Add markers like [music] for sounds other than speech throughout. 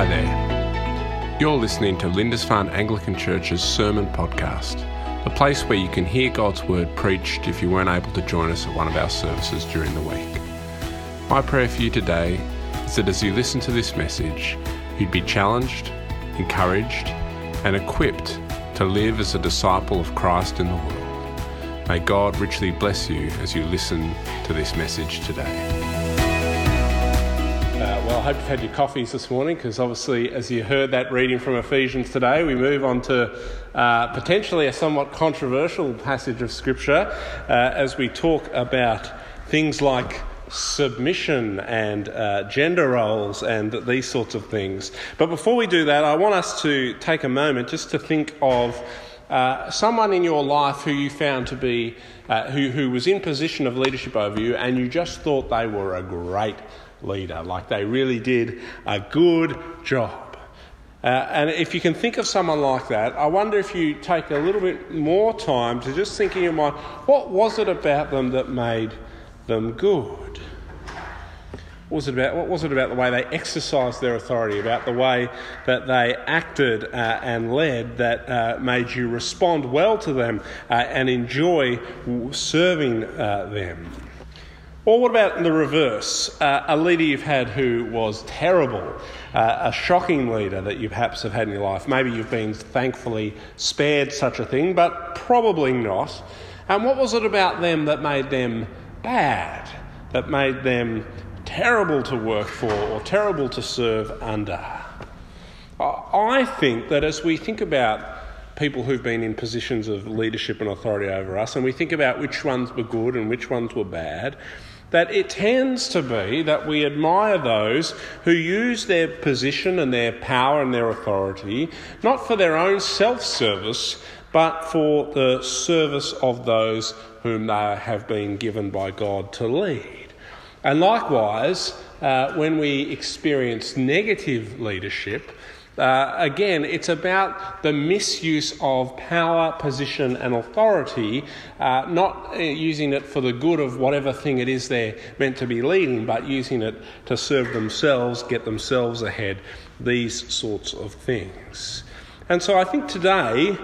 Hi there. You're listening to Lindisfarne Anglican Church's Sermon Podcast, the place where you can hear God's Word preached if you weren't able to join us at one of our services during the week. My prayer for you today is that as you listen to this message, you'd be challenged, encouraged, and equipped to live as a disciple of Christ in the world. May God richly bless you as you listen to this message today. I hope you've had your coffees this morning because obviously, as you heard that reading from Ephesians today, we move on to uh, potentially a somewhat controversial passage of Scripture uh, as we talk about things like submission and uh, gender roles and these sorts of things. But before we do that, I want us to take a moment just to think of. Uh, someone in your life who you found to be, uh, who, who was in position of leadership over you, and you just thought they were a great leader. Like they really did a good job. Uh, and if you can think of someone like that, I wonder if you take a little bit more time to just think in your mind, what was it about them that made them good? What was it about? What was it about the way they exercised their authority, about the way that they acted uh, and led that uh, made you respond well to them uh, and enjoy serving uh, them? Or what about the reverse? Uh, a leader you've had who was terrible, uh, a shocking leader that you perhaps have had in your life. Maybe you've been thankfully spared such a thing, but probably not. And what was it about them that made them bad, that made them terrible to work for or terrible to serve under? I think that as we think about people who've been in positions of leadership and authority over us, and we think about which ones were good and which ones were bad, that it tends to be that we admire those who use their position and their power and their authority not for their own self service, but for the service of those whom they have been given by God to lead. And likewise, uh, when we experience negative leadership, uh, again, it's about the misuse of power, position, and authority, uh, not uh, using it for the good of whatever thing it is they're meant to be leading, but using it to serve themselves, get themselves ahead, these sorts of things. And so I think today,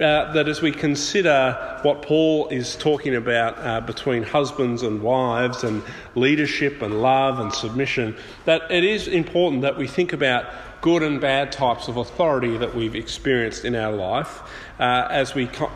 uh, that as we consider what Paul is talking about uh, between husbands and wives and leadership and love and submission, that it is important that we think about good and bad types of authority that we've experienced in our life uh, as we co-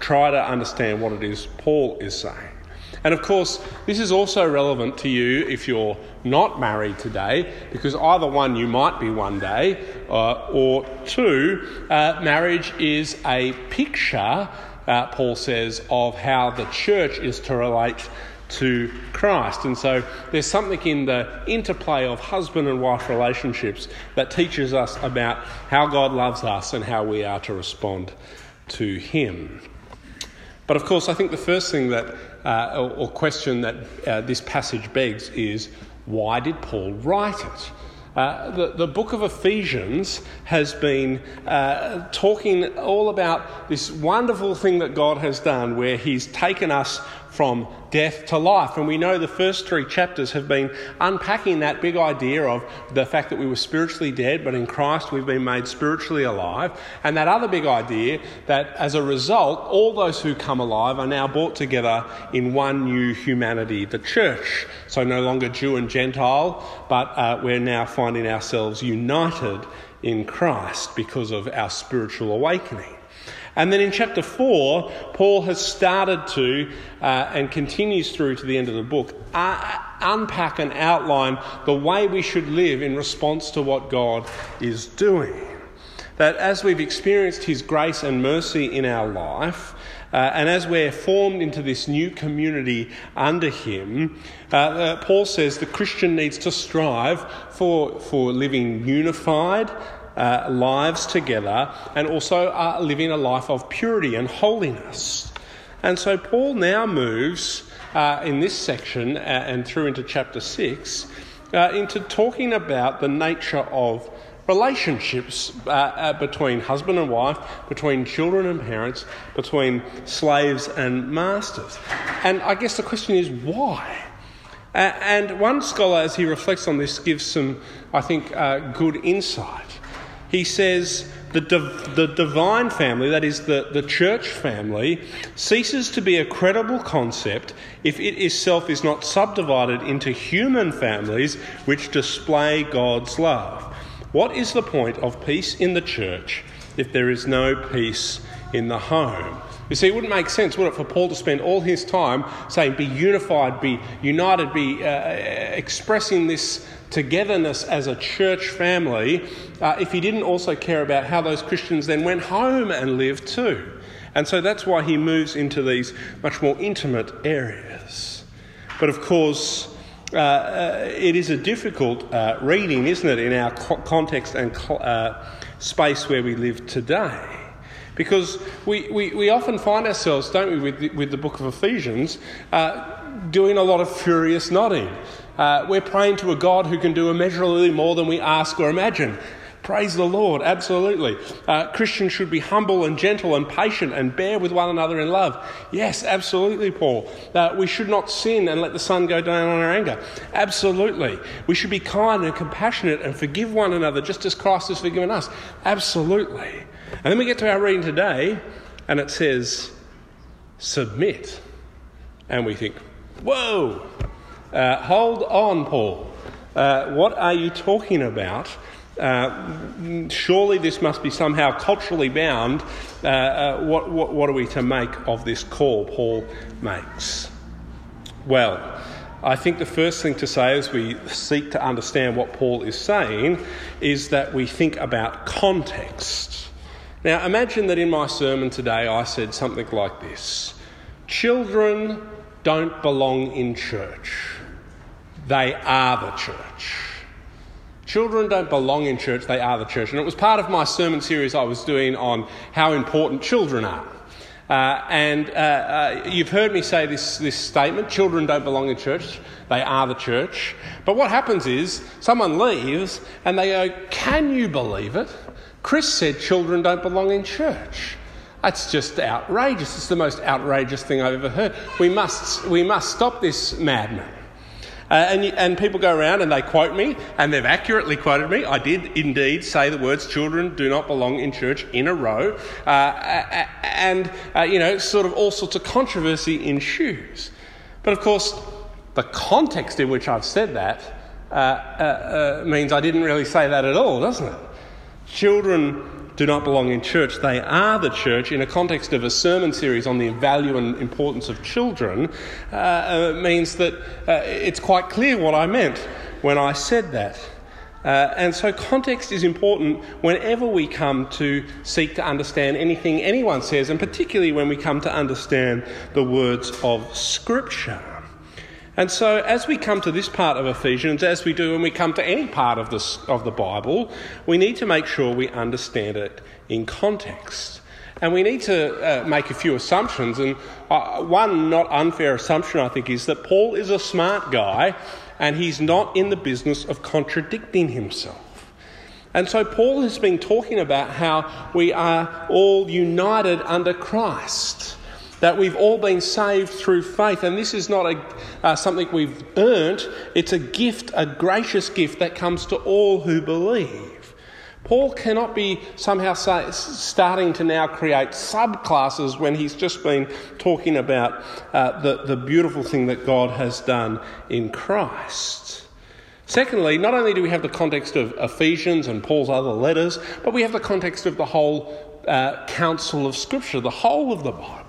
try to understand what it is Paul is saying. And of course, this is also relevant to you if you're not married today, because either one, you might be one day, uh, or two, uh, marriage is a picture, uh, Paul says, of how the church is to relate to Christ. And so there's something in the interplay of husband and wife relationships that teaches us about how God loves us and how we are to respond to Him. But of course, I think the first thing that, uh, or, or, question that uh, this passage begs is why did Paul write it? Uh, the, the book of Ephesians has been uh, talking all about this wonderful thing that God has done where He's taken us from death to life. And we know the first three chapters have been unpacking that big idea of the fact that we were spiritually dead, but in Christ we've been made spiritually alive. And that other big idea that as a result, all those who come alive are now brought together in one new humanity, the church. So no longer Jew and Gentile, but uh, we're now finding ourselves united in Christ because of our spiritual awakening. And then in chapter 4, Paul has started to, uh, and continues through to the end of the book, uh, unpack and outline the way we should live in response to what God is doing. That as we've experienced His grace and mercy in our life, uh, and as we're formed into this new community under Him, uh, uh, Paul says the Christian needs to strive for, for living unified uh, lives together and also are living a life of purity and holiness. And so Paul now moves uh, in this section uh, and through into chapter 6 uh, into talking about the nature of relationships uh, between husband and wife, between children and parents, between slaves and masters. And I guess the question is why? And one scholar, as he reflects on this, gives some, I think, uh, good insight. He says the, div- the divine family, that is, the, the church family, ceases to be a credible concept if it itself is not subdivided into human families which display God's love. What is the point of peace in the church if there is no peace in the home? You see, it wouldn't make sense, would it, for Paul to spend all his time saying, be unified, be united, be uh, expressing this togetherness as a church family, uh, if he didn't also care about how those Christians then went home and lived too. And so that's why he moves into these much more intimate areas. But of course, uh, uh, it is a difficult uh, reading, isn't it, in our co- context and uh, space where we live today. Because we, we, we often find ourselves, don't we, with the, with the book of Ephesians, uh, doing a lot of furious nodding. Uh, we're praying to a God who can do immeasurably more than we ask or imagine. Praise the Lord, absolutely. Uh, Christians should be humble and gentle and patient and bear with one another in love. Yes, absolutely, Paul. Uh, we should not sin and let the sun go down on our anger. Absolutely. We should be kind and compassionate and forgive one another just as Christ has forgiven us. Absolutely. And then we get to our reading today and it says, submit. And we think, whoa, uh, hold on, Paul. Uh, what are you talking about? Uh, surely this must be somehow culturally bound. Uh, uh, what, what, what are we to make of this call Paul makes? Well, I think the first thing to say as we seek to understand what Paul is saying is that we think about context. Now, imagine that in my sermon today I said something like this Children don't belong in church, they are the church. Children don't belong in church, they are the church. And it was part of my sermon series I was doing on how important children are. Uh, and uh, uh, you've heard me say this, this statement children don't belong in church, they are the church. But what happens is someone leaves and they go, Can you believe it? Chris said children don't belong in church. That's just outrageous. It's the most outrageous thing I've ever heard. We must, we must stop this madman. Uh, and, and people go around and they quote me, and they've accurately quoted me. I did indeed say the words children do not belong in church in a row. Uh, and, uh, you know, sort of all sorts of controversy ensues. But of course, the context in which I've said that uh, uh, uh, means I didn't really say that at all, doesn't it? Children do not belong in church. They are the church in a context of a sermon series on the value and importance of children uh, uh, means that uh, it's quite clear what I meant when I said that. Uh, and so, context is important whenever we come to seek to understand anything anyone says, and particularly when we come to understand the words of Scripture. And so, as we come to this part of Ephesians, as we do when we come to any part of, this, of the Bible, we need to make sure we understand it in context. And we need to uh, make a few assumptions. And uh, one not unfair assumption, I think, is that Paul is a smart guy and he's not in the business of contradicting himself. And so, Paul has been talking about how we are all united under Christ that we've all been saved through faith. And this is not a, uh, something we've earned, it's a gift, a gracious gift that comes to all who believe. Paul cannot be somehow starting to now create subclasses when he's just been talking about uh, the, the beautiful thing that God has done in Christ. Secondly, not only do we have the context of Ephesians and Paul's other letters, but we have the context of the whole uh, counsel of Scripture, the whole of the Bible.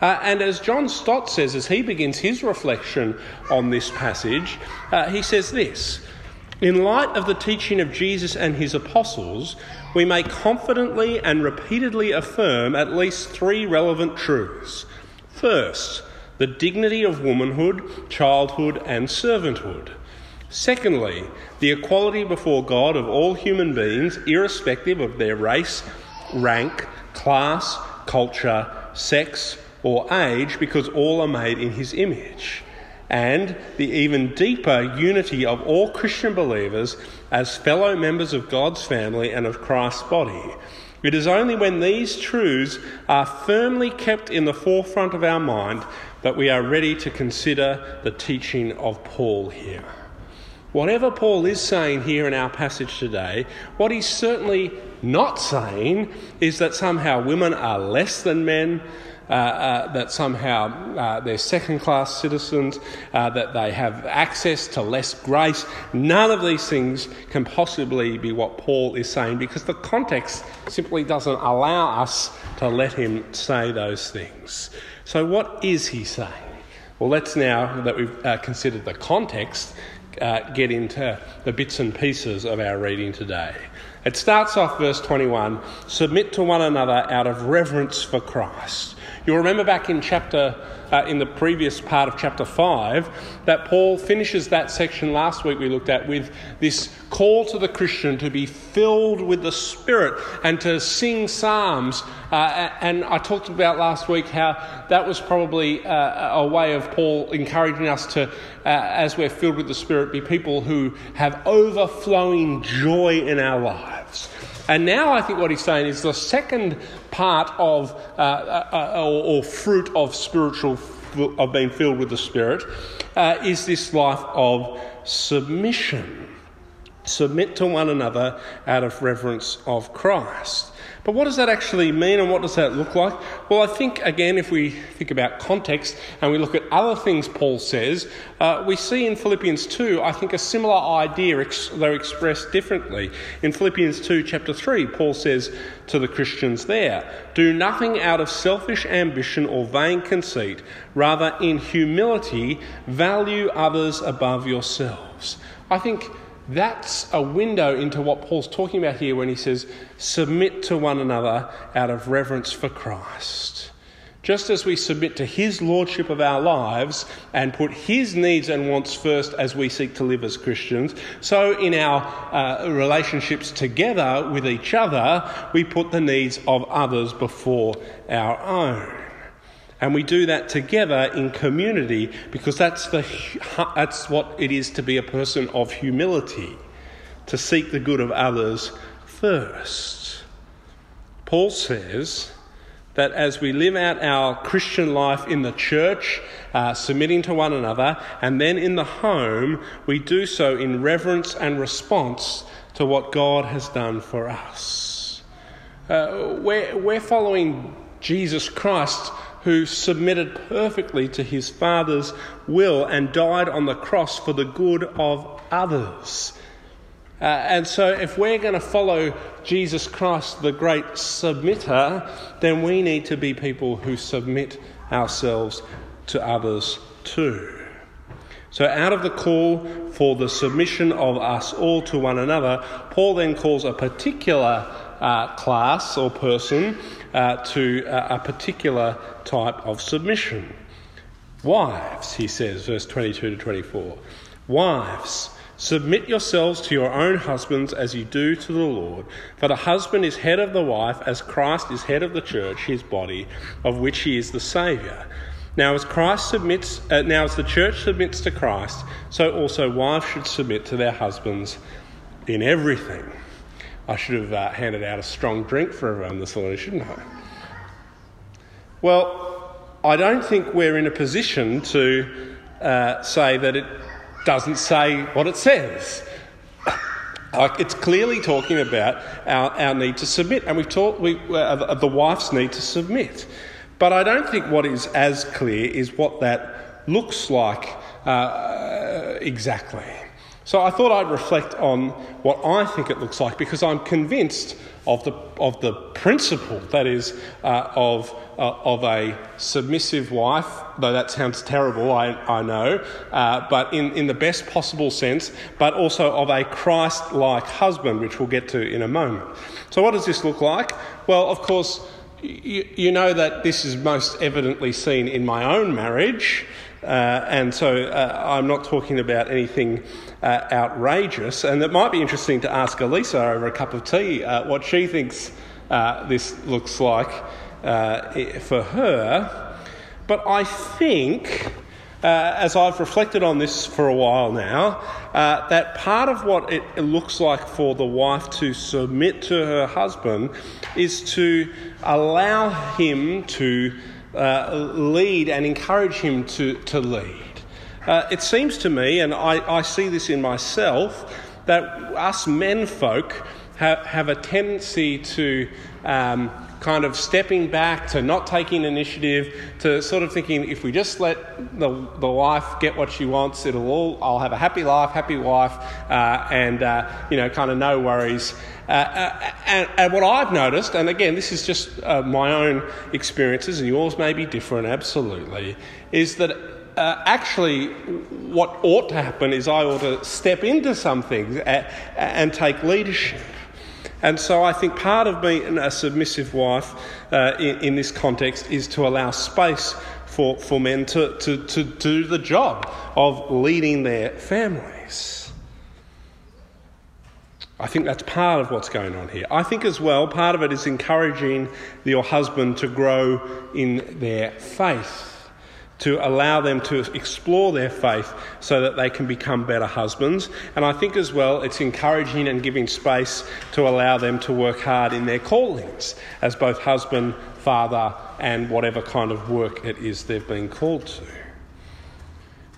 Uh, and as John Stott says, as he begins his reflection on this passage, uh, he says this In light of the teaching of Jesus and his apostles, we may confidently and repeatedly affirm at least three relevant truths. First, the dignity of womanhood, childhood, and servanthood. Secondly, the equality before God of all human beings, irrespective of their race, rank, class, culture, sex, or age because all are made in his image. And the even deeper unity of all Christian believers as fellow members of God's family and of Christ's body. It is only when these truths are firmly kept in the forefront of our mind that we are ready to consider the teaching of Paul here. Whatever Paul is saying here in our passage today, what he's certainly not saying is that somehow women are less than men, that somehow uh, they're second class citizens, uh, that they have access to less grace. None of these things can possibly be what Paul is saying because the context simply doesn't allow us to let him say those things. So, what is he saying? Well, let's now that we've uh, considered the context, uh, get into the bits and pieces of our reading today. It starts off, verse 21 submit to one another out of reverence for Christ. You'll remember back in chapter, uh, in the previous part of chapter 5, that Paul finishes that section last week we looked at with this call to the Christian to be filled with the Spirit and to sing psalms. Uh, and I talked about last week how that was probably uh, a way of Paul encouraging us to, uh, as we're filled with the Spirit, be people who have overflowing joy in our lives. And now I think what he's saying is the second part of, uh, uh, uh, or, or, fruit of spiritual, of being filled with the Spirit, uh, is this life of submission. Submit to one another out of reverence of Christ. But what does that actually mean and what does that look like? Well, I think, again, if we think about context and we look at other things Paul says, uh, we see in Philippians 2, I think, a similar idea, ex- though expressed differently. In Philippians 2, chapter 3, Paul says to the Christians there, Do nothing out of selfish ambition or vain conceit, rather, in humility, value others above yourselves. I think that's a window into what Paul's talking about here when he says, submit to one another out of reverence for Christ. Just as we submit to his lordship of our lives and put his needs and wants first as we seek to live as Christians, so in our uh, relationships together with each other, we put the needs of others before our own. And we do that together in community because that's, the, that's what it is to be a person of humility, to seek the good of others first. Paul says that as we live out our Christian life in the church, uh, submitting to one another, and then in the home, we do so in reverence and response to what God has done for us. Uh, we're, we're following Jesus Christ who submitted perfectly to his Father's will and died on the cross for the good of others. Uh, and so, if we're going to follow Jesus Christ, the great submitter, then we need to be people who submit ourselves to others too. So, out of the call for the submission of us all to one another, Paul then calls a particular uh, class or person uh, to uh, a particular type of submission. Wives, he says, verse 22 to 24. Wives, submit yourselves to your own husbands as you do to the Lord. For the husband is head of the wife, as Christ is head of the church, his body, of which he is the Saviour. Now, as Christ submits, uh, now as the church submits to Christ, so also wives should submit to their husbands in everything. I should have uh, handed out a strong drink for everyone this morning, shouldn't I? Well, I don't think we're in a position to uh, say that it doesn't say what it says. [coughs] it's clearly talking about our, our need to submit, and we've talked, we, uh, the wife's need to submit. But I don't think what is as clear is what that looks like uh, exactly. So I thought I'd reflect on what I think it looks like because I'm convinced of the, of the principle, that is, uh, of, uh, of a submissive wife, though that sounds terrible, I, I know, uh, but in, in the best possible sense, but also of a Christ like husband, which we'll get to in a moment. So, what does this look like? Well, of course, you, you know that this is most evidently seen in my own marriage. Uh, and so uh, I'm not talking about anything uh, outrageous. And it might be interesting to ask Elisa over a cup of tea uh, what she thinks uh, this looks like uh, for her. But I think, as I've reflected on this for a while now, that part of what it looks like for the wife to submit to her husband is to allow him to uh, lead and encourage him to, to lead. Uh, it seems to me, and I, I see this in myself, that us men folk have, have a tendency to um, kind of stepping back, to not taking initiative, to sort of thinking if we just let the, the wife get what she wants, it'll all, I'll have a happy life, happy wife, uh, and, uh, you know, kind of no worries. Uh, uh, and, and, what I've noticed, and again, this is just uh, my own experiences, and yours may be different, absolutely, is that uh, actually, what ought to happen is I ought to step into some things and, and take leadership. And so I think part of being a submissive wife uh, in, in, this context is to allow space for, for men to, to, to do the job of leading their families. I think that's part of what's going on here. I think as well, part of it is encouraging your husband to grow in their faith to allow them to explore their faith so that they can become better husbands. And I think as well it's encouraging and giving space to allow them to work hard in their callings as both husband, father, and whatever kind of work it is they've been called to.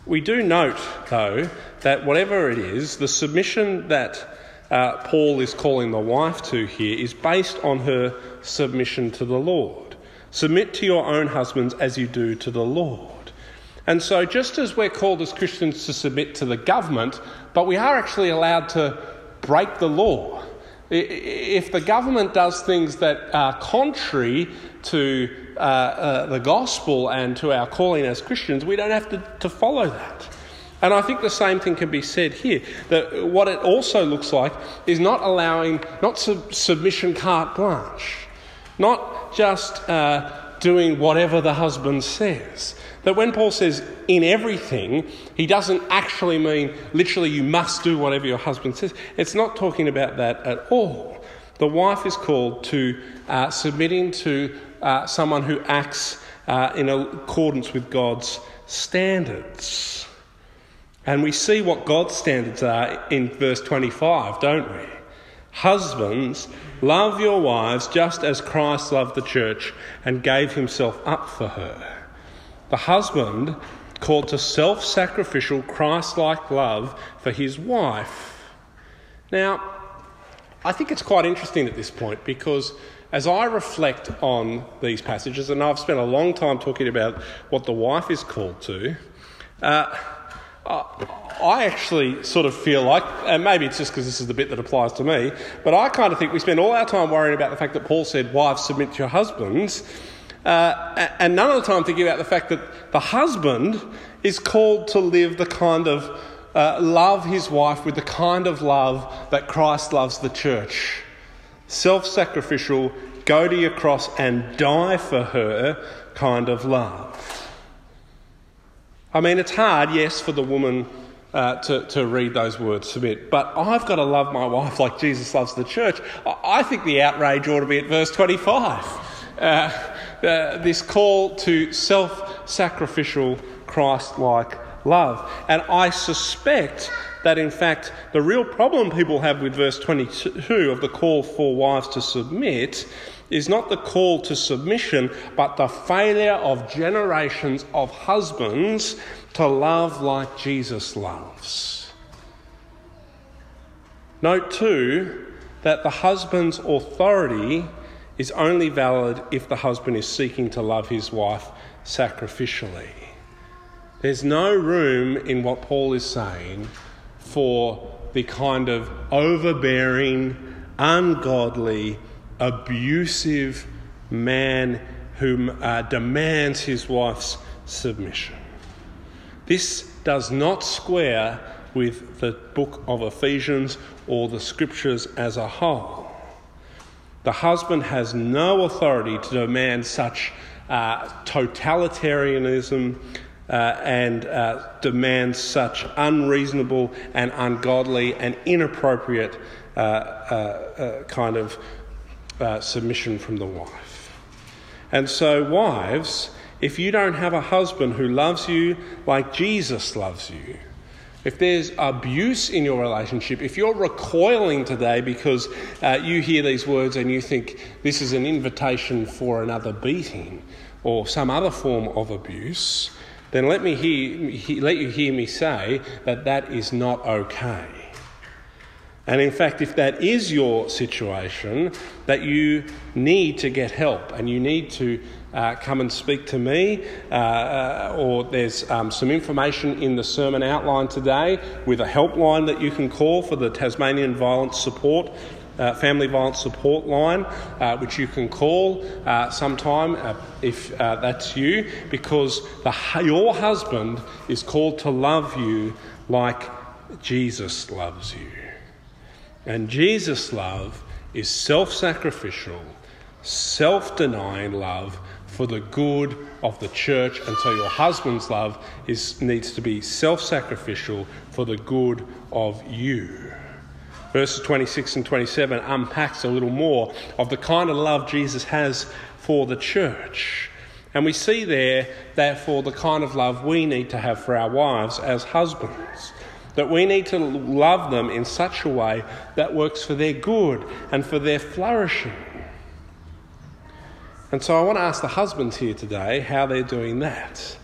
We do note, though, that whatever it is, the submission that uh, Paul is calling the wife to here is based on her submission to the Lord. Submit to your own husbands as you do to the Lord. And so, just as we're called as Christians to submit to the government, but we are actually allowed to break the law. If the government does things that are contrary to uh, uh, the gospel and to our calling as Christians, we don't have to, to follow that. And I think the same thing can be said here. That what it also looks like is not allowing, not sub- submission carte blanche, not just uh, doing whatever the husband says. That when Paul says in everything, he doesn't actually mean literally you must do whatever your husband says. It's not talking about that at all. The wife is called to uh, submitting to uh, someone who acts uh, in accordance with God's standards. And we see what God's standards are in verse 25, don't we? Husbands, love your wives just as Christ loved the church and gave himself up for her. The husband called to self sacrificial, Christ like love for his wife. Now, I think it's quite interesting at this point because as I reflect on these passages, and I've spent a long time talking about what the wife is called to, uh, actually sort of feel like, and maybe it's just because this is the bit that applies to me, but I kind of think we spend all our time worrying about the fact that Paul said, Wives, submit to your husbands, uh, and none of the time thinking about the fact that the husband is called to live the kind of uh, love his wife with the kind of love that Christ loves the church. Self sacrificial, go to your cross and die for her kind of love. I mean, it's hard, yes, for the woman uh, to, to read those words, submit. But I've got to love my wife like Jesus loves the church. I think the outrage ought to be at verse 25. Uh, uh, this call to self sacrificial, Christ like love. And I suspect that, in fact, the real problem people have with verse 22 of the call for wives to submit is not the call to submission, but the failure of generations of husbands to love like Jesus loves. Note too that the husband's authority is only valid if the husband is seeking to love his wife sacrificially. There's no room in what Paul is saying for the kind of overbearing, ungodly, abusive man who uh, demands his wife's submission. This does not square with the book of Ephesians or the scriptures as a whole. The husband has no authority to demand such uh, totalitarianism uh, and uh, demand such unreasonable and ungodly and inappropriate uh, uh, uh, submission from the wife. And so, wives, if you don't have a husband who loves you like Jesus loves you, if there's abuse in your relationship, if you're recoiling today because uh, you hear these words and you think this is an invitation for another beating, or some other form of abuse, then let, me hear, let you hear me say that that is not okay. And in fact, if that is your situation, that you need to get help and you need to uh, come and speak to me, uh, uh, or there's um, some information in the sermon outline today with a helpline that you can call for the Tasmanian Violence Support. Uh, family violence support line, uh, which you can call uh, sometime if that's you, because the, your husband is called to love you like Jesus loves you. And Jesus' love is self sacrificial, self denying love for the good of the church. And so your husband's love is, needs to be self sacrificial for the good of you. Verses 26 and 27 unpacks a little more of the kind of love Jesus has for the church. And we see there, therefore, the kind of love we need to have for our wives as husbands that we need to love them in such a way that works for their good and for their flourishing. And so I want to ask the husbands here today how they're doing that.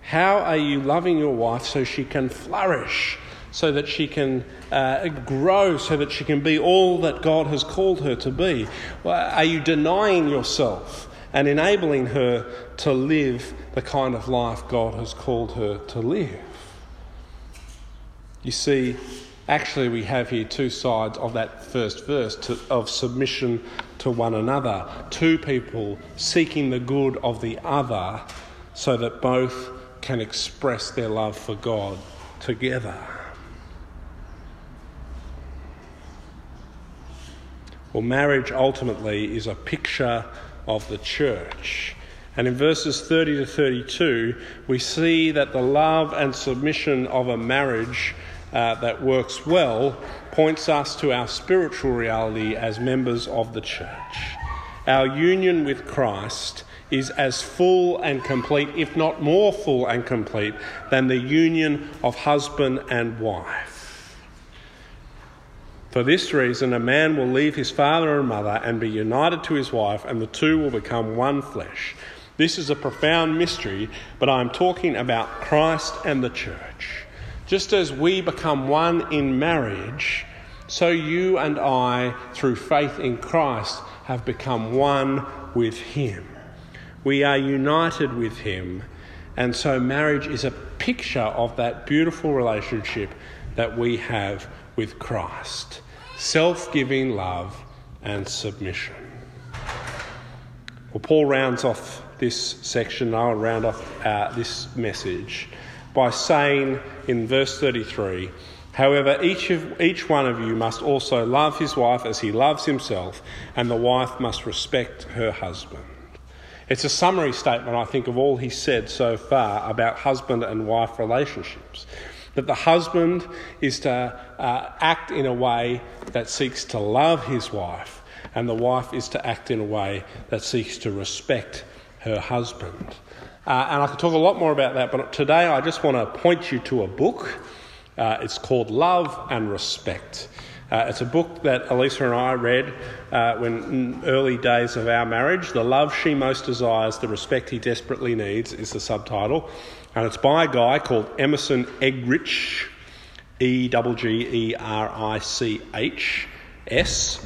How are you loving your wife so she can flourish, so that she can uh, grow, so that she can be all that God has called her to be? Are you denying yourself and enabling her to live the kind of life God has called her to live? You see, actually, we have here two sides of that first verse to, of submission to one another. Two people seeking the good of the other so that both can express their love for God together. Well, marriage ultimately is a picture of the church. And in verses 30 to 32, we see that the love and submission of a marriage uh, that works well points us to our spiritual reality as members of the church. Our union with Christ is as full and complete, if not more full and complete, than the union of husband and wife. For this reason, a man will leave his father and mother and be united to his wife, and the two will become one flesh. This is a profound mystery, but I'm talking about Christ and the church. Just as we become one in marriage, so you and I, through faith in Christ, have become one with Him. We are united with Him, and so marriage is a picture of that beautiful relationship that we have with Christ self giving love and submission. Well, Paul rounds off this section, I'll round off uh, this message by saying in verse 33 However, each, of, each one of you must also love his wife as he loves himself, and the wife must respect her husband. It's a summary statement, I think, of all he said so far about husband and wife relationships. That the husband is to uh, act in a way that seeks to love his wife, and the wife is to act in a way that seeks to respect her husband. Uh, and I could talk a lot more about that, but today I just want to point you to a book. Uh, it's called Love and Respect. Uh, it's a book that Elisa and I read uh, when early days of our marriage. The love she most desires, the respect he desperately needs is the subtitle. And it's by a guy called Emerson Eggerichs, E G G E R I C H S.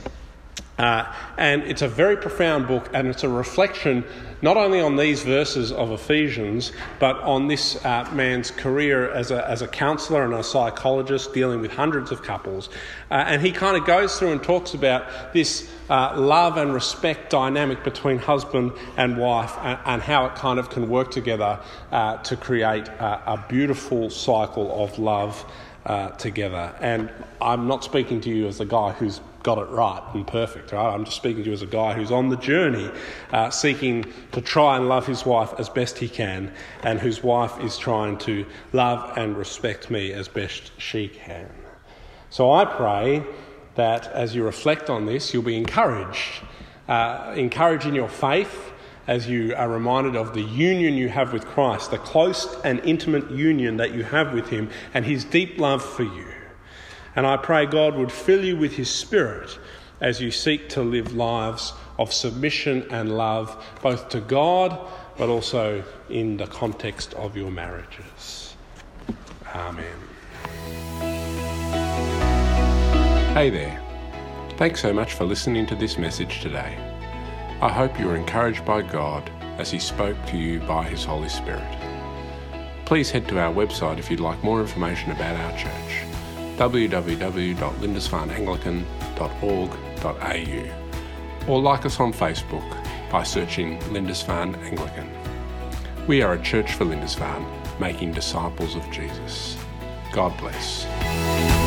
Uh, and it's a very profound book, and it's a reflection not only on these verses of Ephesians, but on this uh, man's career as a, as a counselor and a psychologist dealing with hundreds of couples. Uh, and he kind of goes through and talks about this uh, love and respect dynamic between husband and wife and, and how it kind of can work together uh, to create a, a beautiful cycle of love. Uh, together. And I'm not speaking to you as a guy who's got it right and perfect, right? I'm just speaking to you as a guy who's on the journey uh, seeking to try and love his wife as best he can, and whose wife is trying to love and respect me as best she can. So I pray that as you reflect on this, you'll be encouraged, uh, encouraged in your faith. As you are reminded of the union you have with Christ, the close and intimate union that you have with Him, and His deep love for you. And I pray God would fill you with His Spirit as you seek to live lives of submission and love, both to God but also in the context of your marriages. Amen. Hey there. Thanks so much for listening to this message today. I hope you were encouraged by God as He spoke to you by His Holy Spirit. Please head to our website if you'd like more information about our church www.lindisfarneanglican.org.au or like us on Facebook by searching Lindisfarne Anglican. We are a church for Lindisfarne, making disciples of Jesus. God bless.